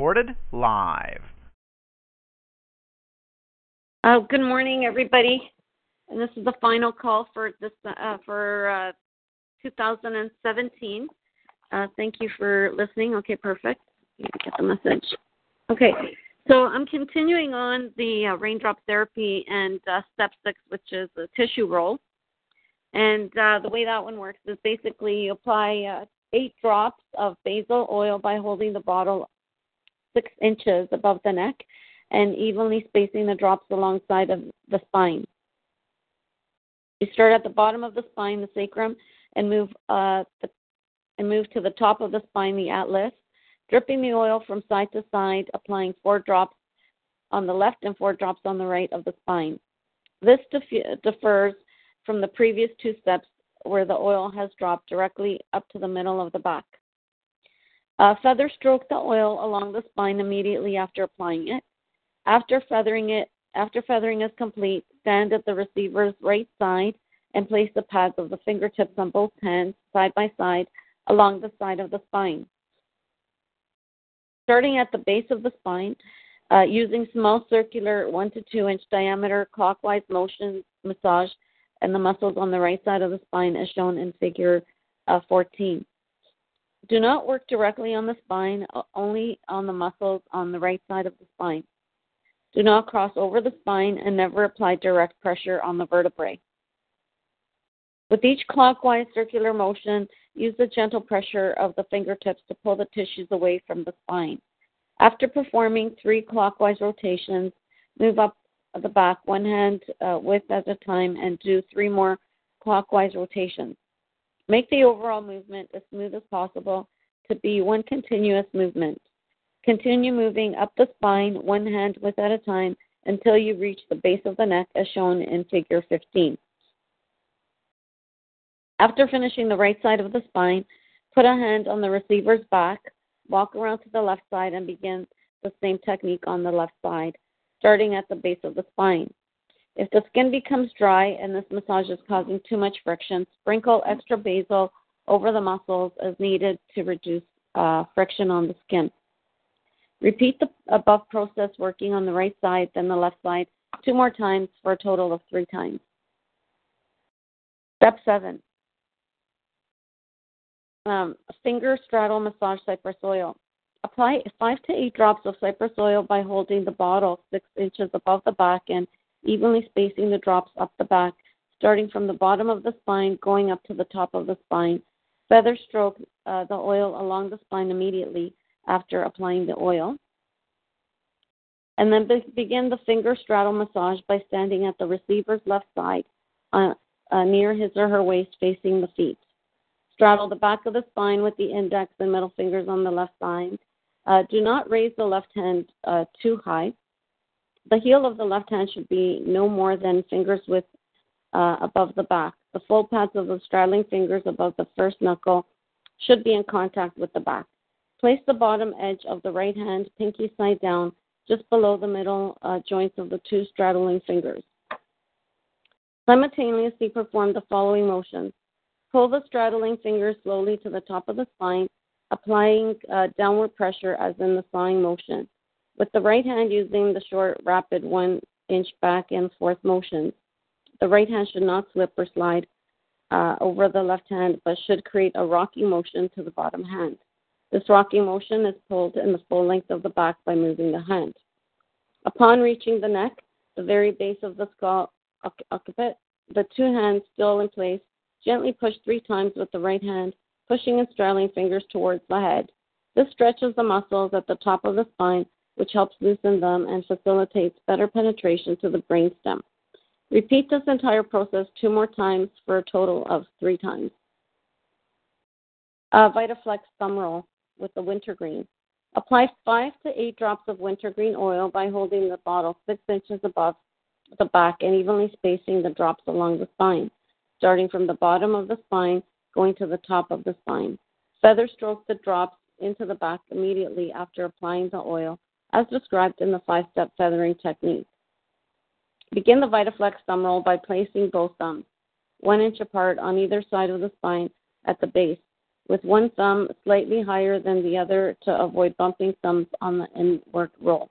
Recorded live. Uh, good morning, everybody. And this is the final call for this uh, for uh, 2017. Uh, thank you for listening. Okay, perfect. Get the message. Okay, so I'm continuing on the uh, raindrop therapy and uh, step six, which is the tissue roll. And the way that one works is basically you apply eight drops of basil oil by holding the bottle six inches above the neck and evenly spacing the drops alongside of the spine. You start at the bottom of the spine, the sacrum, and move uh, the, and move to the top of the spine, the atlas, dripping the oil from side to side, applying four drops on the left and four drops on the right of the spine. This differs from the previous two steps where the oil has dropped directly up to the middle of the back. Uh, feather stroke the oil along the spine immediately after applying it. After feathering it, after feathering is complete, stand at the receiver's right side and place the pads of the fingertips on both hands side by side along the side of the spine. Starting at the base of the spine, uh, using small circular 1 to 2 inch diameter clockwise motion massage and the muscles on the right side of the spine as shown in figure uh, 14. Do not work directly on the spine, only on the muscles on the right side of the spine. Do not cross over the spine and never apply direct pressure on the vertebrae. With each clockwise circular motion, use the gentle pressure of the fingertips to pull the tissues away from the spine. After performing three clockwise rotations, move up the back one hand uh, width at a time and do three more clockwise rotations. Make the overall movement as smooth as possible to be one continuous movement. Continue moving up the spine one hand width at a time until you reach the base of the neck as shown in figure 15. After finishing the right side of the spine, put a hand on the receiver's back, walk around to the left side, and begin the same technique on the left side, starting at the base of the spine. If the skin becomes dry and this massage is causing too much friction, sprinkle extra basil over the muscles as needed to reduce uh, friction on the skin. Repeat the above process working on the right side, then the left side, two more times for a total of three times. Step seven um, finger straddle massage cypress oil. Apply five to eight drops of cypress oil by holding the bottle six inches above the back and evenly spacing the drops up the back, starting from the bottom of the spine going up to the top of the spine. Feather stroke uh, the oil along the spine immediately after applying the oil. And then be- begin the finger straddle massage by standing at the receiver's left side uh, uh, near his or her waist facing the feet. Straddle the back of the spine with the index and middle fingers on the left side. Uh, do not raise the left hand uh, too high. The heel of the left hand should be no more than fingers width uh, above the back. The full pads of the straddling fingers above the first knuckle should be in contact with the back. Place the bottom edge of the right hand, pinky side down, just below the middle uh, joints of the two straddling fingers. Simultaneously perform the following motions. Pull the straddling fingers slowly to the top of the spine, applying uh, downward pressure as in the sawing motion. With the right hand using the short, rapid one inch back and forth motions. The right hand should not slip or slide uh, over the left hand, but should create a rocking motion to the bottom hand. This rocking motion is pulled in the full length of the back by moving the hand. Upon reaching the neck, the very base of the skull the two hands still in place Gently push three times with the right hand, pushing and straddling fingers towards the head. This stretches the muscles at the top of the spine, which helps loosen them and facilitates better penetration to the brainstem. Repeat this entire process two more times for a total of three times. Uh, Vitaflex thumb roll with the wintergreen. Apply five to eight drops of wintergreen oil by holding the bottle six inches above the back and evenly spacing the drops along the spine, starting from the bottom of the spine going to the top of the spine. Feather stroke the drops into the back immediately after applying the oil, as described in the five step feathering technique. Begin the Vitaflex thumb roll by placing both thumbs one inch apart on either side of the spine at the base, with one thumb slightly higher than the other to avoid bumping thumbs on the inward roll.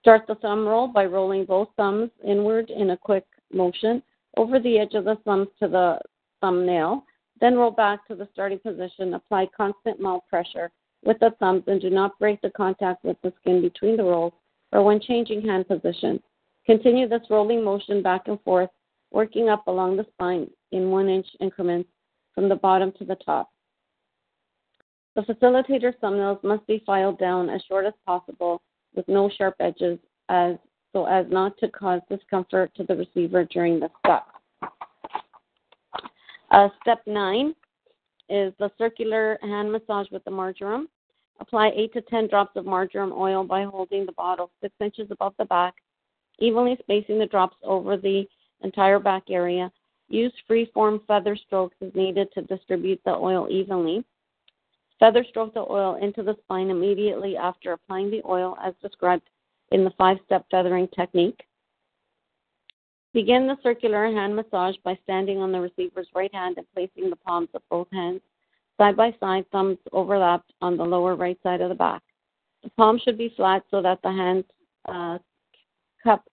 Start the thumb roll by rolling both thumbs inward in a quick motion over the edge of the thumbs to the thumbnail. Then roll back to the starting position. Apply constant mouth pressure with the thumbs and do not break the contact with the skin between the rolls or when changing hand position. Continue this rolling motion back and forth, working up along the spine in one inch increments from the bottom to the top. The facilitator's thumbnails must be filed down as short as possible with no sharp edges as so as not to cause discomfort to the receiver during the step. Uh, step nine is the circular hand massage with the marjoram. Apply 8 to 10 drops of marjoram oil by holding the bottle 6 inches above the back, evenly spacing the drops over the entire back area. Use free-form feather strokes as needed to distribute the oil evenly. Feather stroke the oil into the spine immediately after applying the oil as described in the five step feathering technique. Begin the circular hand massage by standing on the receiver's right hand and placing the palms of both hands side by side, thumbs overlapped on the lower right side of the back. The palm should be flat so that the hands uh, cup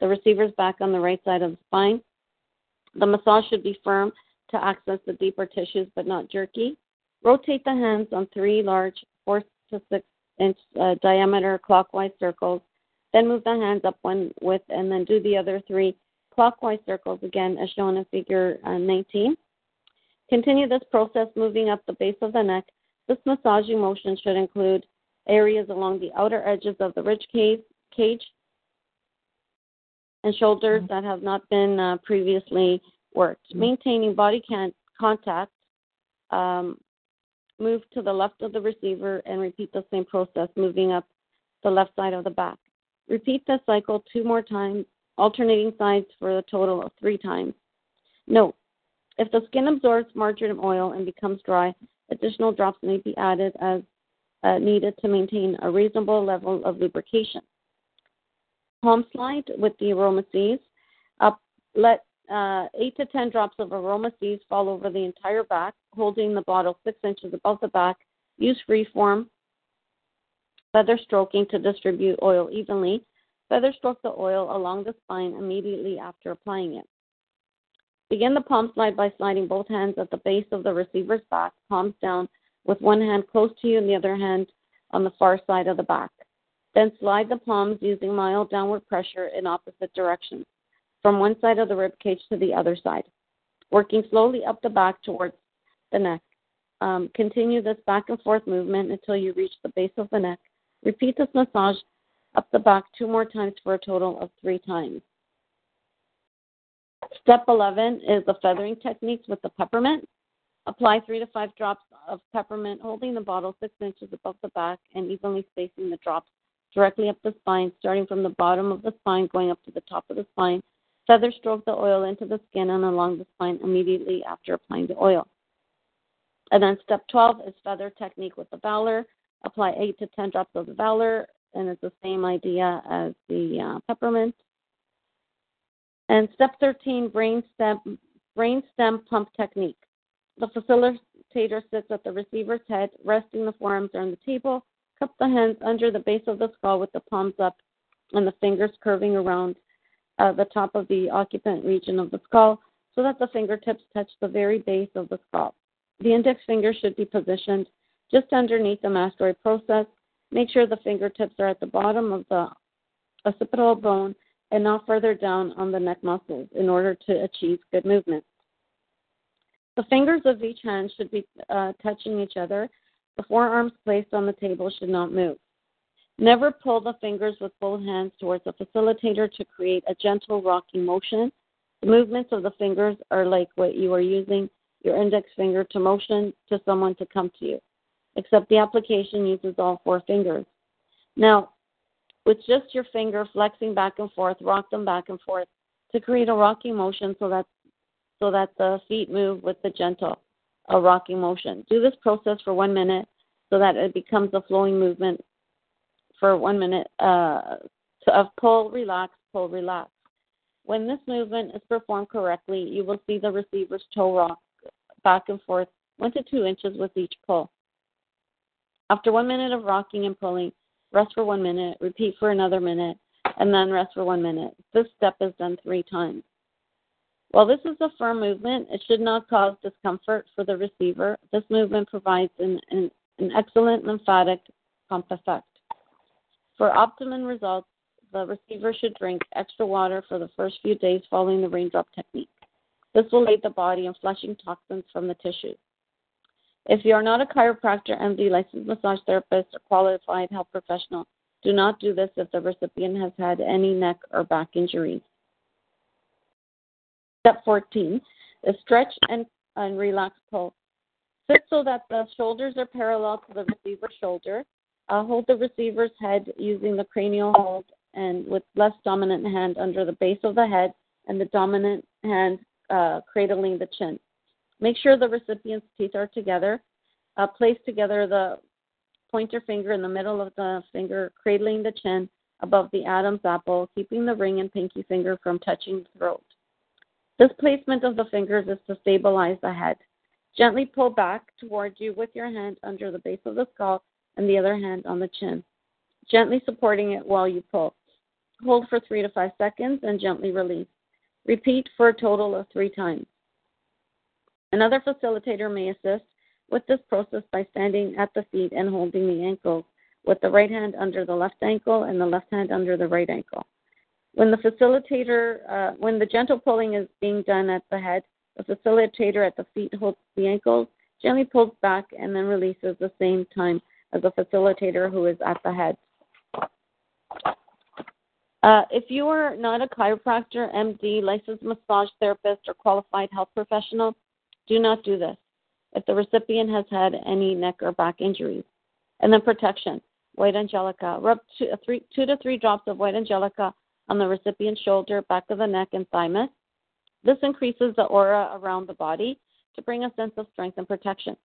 the receiver's back on the right side of the spine. The massage should be firm to access the deeper tissues but not jerky. Rotate the hands on three large, four to six inch uh, diameter clockwise circles. Then move the hands up one width and then do the other three clockwise circles again, as shown in figure uh, 19. Continue this process moving up the base of the neck. This massaging motion should include areas along the outer edges of the rib cage, cage and shoulders that have not been uh, previously worked. Mm-hmm. Maintaining body can- contact um, move to the left of the receiver and repeat the same process, moving up the left side of the back. Repeat this cycle two more times, alternating sides for a total of three times. Note, if the skin absorbs marjoram oil and becomes dry, additional drops may be added as uh, needed to maintain a reasonable level of lubrication. Palm slide with the Aroma Siez. Up, let uh, 8 to 10 drops of Aroma Siez fall over the entire back, holding the bottle 6 inches above the back. Use free form feather stroking to distribute oil evenly. Feather stroke the oil along the spine immediately after applying it. Begin the palm slide by sliding both hands at the base of the receiver's back, palms down, with one hand close to you and the other hand on the far side of the back. Then slide the palms using mild downward pressure in opposite directions from one side of the rib cage to the other side, working slowly up the back towards the neck. Um, continue this back and forth movement until you reach the base of the neck. Repeat this massage up the back two more times for a total of three times. Step 11 is the feathering techniques with the peppermint. Apply three to five drops of peppermint, holding the bottle six inches above the back and evenly spacing the drops directly up the spine, starting from the bottom of the spine, going up to the top of the spine, Feather stroke the oil into the skin and along the spine immediately after applying the oil. And then step 12 is feather technique with the Valor. Apply 8 to 10 drops of the Valor, and it's the same idea as the uh, peppermint. And step 13, brain stem, brain stem pump technique. The facilitator sits at the receiver's head, resting the forearms on the table, cup the hands under the base of the skull with the palms up and the fingers curving around uh, the top of the occiput region of the skull so that the fingertips touch the very base of the skull. The index finger should be positioned just underneath the mastoid process. Make sure the fingertips are at the bottom of the occipital bone and not further down on the neck muscles in order to achieve good movement. The fingers of each hand should be uh, touching each other. The forearms placed on the table should not move. Never pull the fingers with both hands towards the facilitator to create a gentle rocking motion. The movements of the fingers are like what you are using your index finger to motion to someone to come to you, except the application uses all four fingers. Now, with just your finger flexing back and forth, rock them back and forth to create a rocking motion so that so that the feet move with the gentle a rocking motion. Do this process for one minute so that it becomes a flowing movement for one minute uh, of pull, relax, pull, relax. When this movement is performed correctly, you will see the receiver's toe rock back and forth one to two inches with each pull. After one minute of rocking and pulling, rest for one minute, repeat for another minute, and then rest for one minute. This step is done three times. While this is a firm movement, it should not cause discomfort for the receiver. This movement provides an, an, an excellent lymphatic pump effect. For optimum results, the receiver should drink extra water for the first few days following the raindrop technique. This will aid the body in flushing toxins from the tissues. If you are not a chiropractor, MD, licensed massage therapist, or qualified health professional, do not do this if the recipient has had any neck or back injuries. Step 14 is stretch and, and relax pull. Sit so that the shoulders are parallel to the receiver's shoulder. Uh, hold the receiver's head using the cranial hold and with less dominant hand under the base of the head and the dominant hand uh, cradling the chin. Make sure the recipient's teeth are together. Uh, place together the pointer finger in the middle of the finger, cradling the chin above the Adam's apple, keeping the ring and pinky finger from touching the throat. This placement of the fingers is to stabilize the head. Gently pull back towards you with your hand under the base of the skull and the other hand on the chin, gently supporting it while you pull. Hold for three to five seconds and gently release. Repeat for a total of three times. Another facilitator may assist with this process by standing at the feet and holding the ankles with the right hand under the left ankle and the left hand under the right ankle. When the facilitator, uh, when the gentle pulling is being done at the head, the facilitator at the feet holds the ankles, gently pulls back, and then releases the same time as the facilitator who is at the head. Uh, if you are not a chiropractor, MD, licensed massage therapist, or qualified health professional, do not do this if the recipient has had any neck or back injuries. And then protection, white angelica. Rub two, three, two to three drops of white angelica on the recipient's shoulder, back of the neck, and thymus. This increases the aura around the body to bring a sense of strength and protection.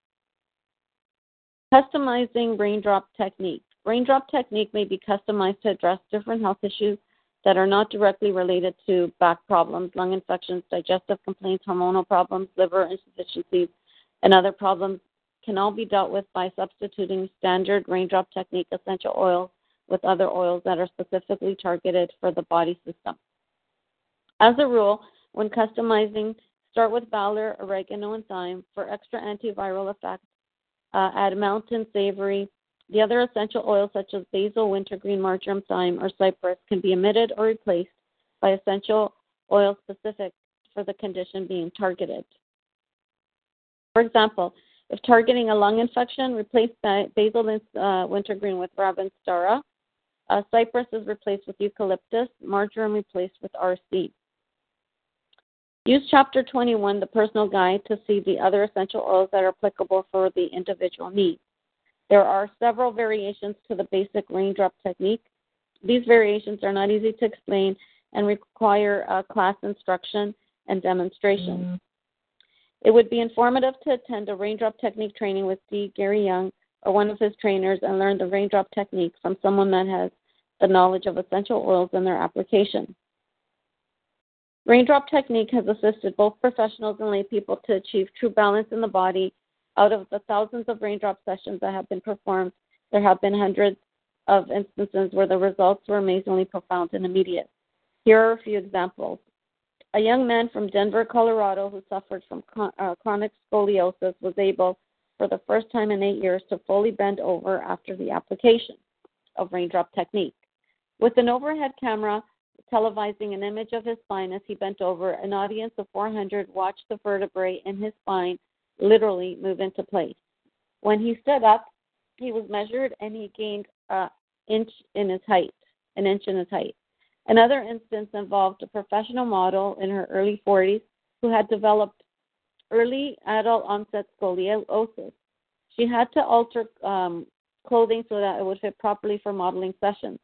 Customizing raindrop technique. Raindrop technique may be customized to address different health issues that are not directly related to back problems, lung infections, digestive complaints, hormonal problems, liver insufficiencies, and other problems can all be dealt with by substituting standard raindrop technique essential oils with other oils that are specifically targeted for the body system. As a rule, when customizing, start with Valor, oregano, and thyme for extra antiviral effect. Uh, add mountain savory, the other essential oils, such as basil, wintergreen, marjoram, thyme, or cypress, can be omitted or replaced by essential oils specific for the condition being targeted. For example, if targeting a lung infection, replace basil and uh, wintergreen with ravintsara. Uh, cypress is replaced with eucalyptus, marjoram replaced with RC. Use Chapter 21, the personal guide, to see the other essential oils that are applicable for the individual needs. There are several variations to the basic raindrop technique. These variations are not easy to explain and require uh, class instruction and demonstration. Mm-hmm. It would be informative to attend a raindrop technique training with D. Gary Young or one of his trainers and learn the raindrop technique from someone that has the knowledge of essential oils and their application. Raindrop technique has assisted both professionals and lay people to achieve true balance in the body out of the thousands of raindrop sessions that have been performed, there have been hundreds of instances where the results were amazingly profound and immediate. Here are a few examples. A young man from Denver, Colorado, who suffered from uh, chronic scoliosis was able, for the first time in eight years, to fully bend over after the application of raindrop technique. With an overhead camera televising an image of his spine as he bent over, an audience of 400 watched the vertebrae in his spine literally move into place. When he stood up, he was measured and he gained an inch in his height, an inch in his height. Another instance involved a professional model in her early 40s who had developed early adult onset scoliosis. She had to alter um, clothing so that it would fit properly for modeling sessions.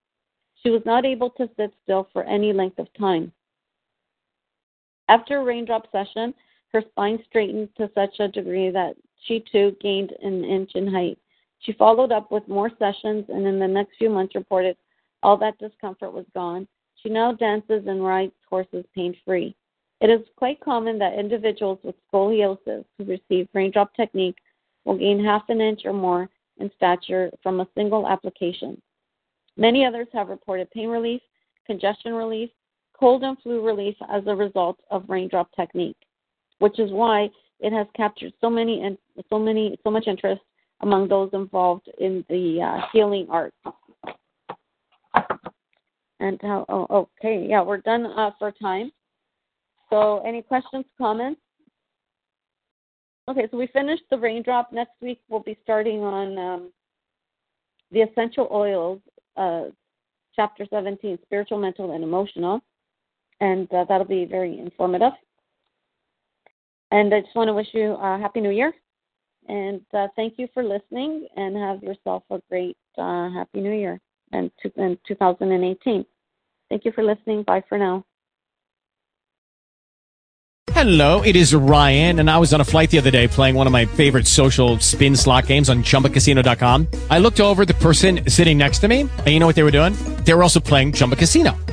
She was not able to sit still for any length of time. After a raindrop session, her spine straightened to such a degree that she too gained an inch in height. She followed up with more sessions and in the next few months reported all that discomfort was gone. She now dances and rides horses pain free. It is quite common that individuals with scoliosis who receive raindrop technique will gain half an inch or more in stature from a single application. Many others have reported pain relief, congestion relief, cold and flu relief as a result of raindrop technique, which is why it has captured so many and so many so much interest among those involved in the uh, healing arts. And how? Oh, okay, yeah, we're done uh, for time. So, any questions, comments? Okay, so we finished the raindrop. Next week we'll be starting on um, the essential oils, uh, chapter 17, spiritual, mental, and emotional, and uh, that'll be very informative. And I just want to wish you a happy New Year, and uh, thank you for listening. And have yourself a great uh, happy New Year and, and 2018. Thank you for listening. Bye for now. Hello, it is Ryan, and I was on a flight the other day playing one of my favorite social spin slot games on chumbacasino.com. I looked over the person sitting next to me, and you know what they were doing? They were also playing Chumba Casino.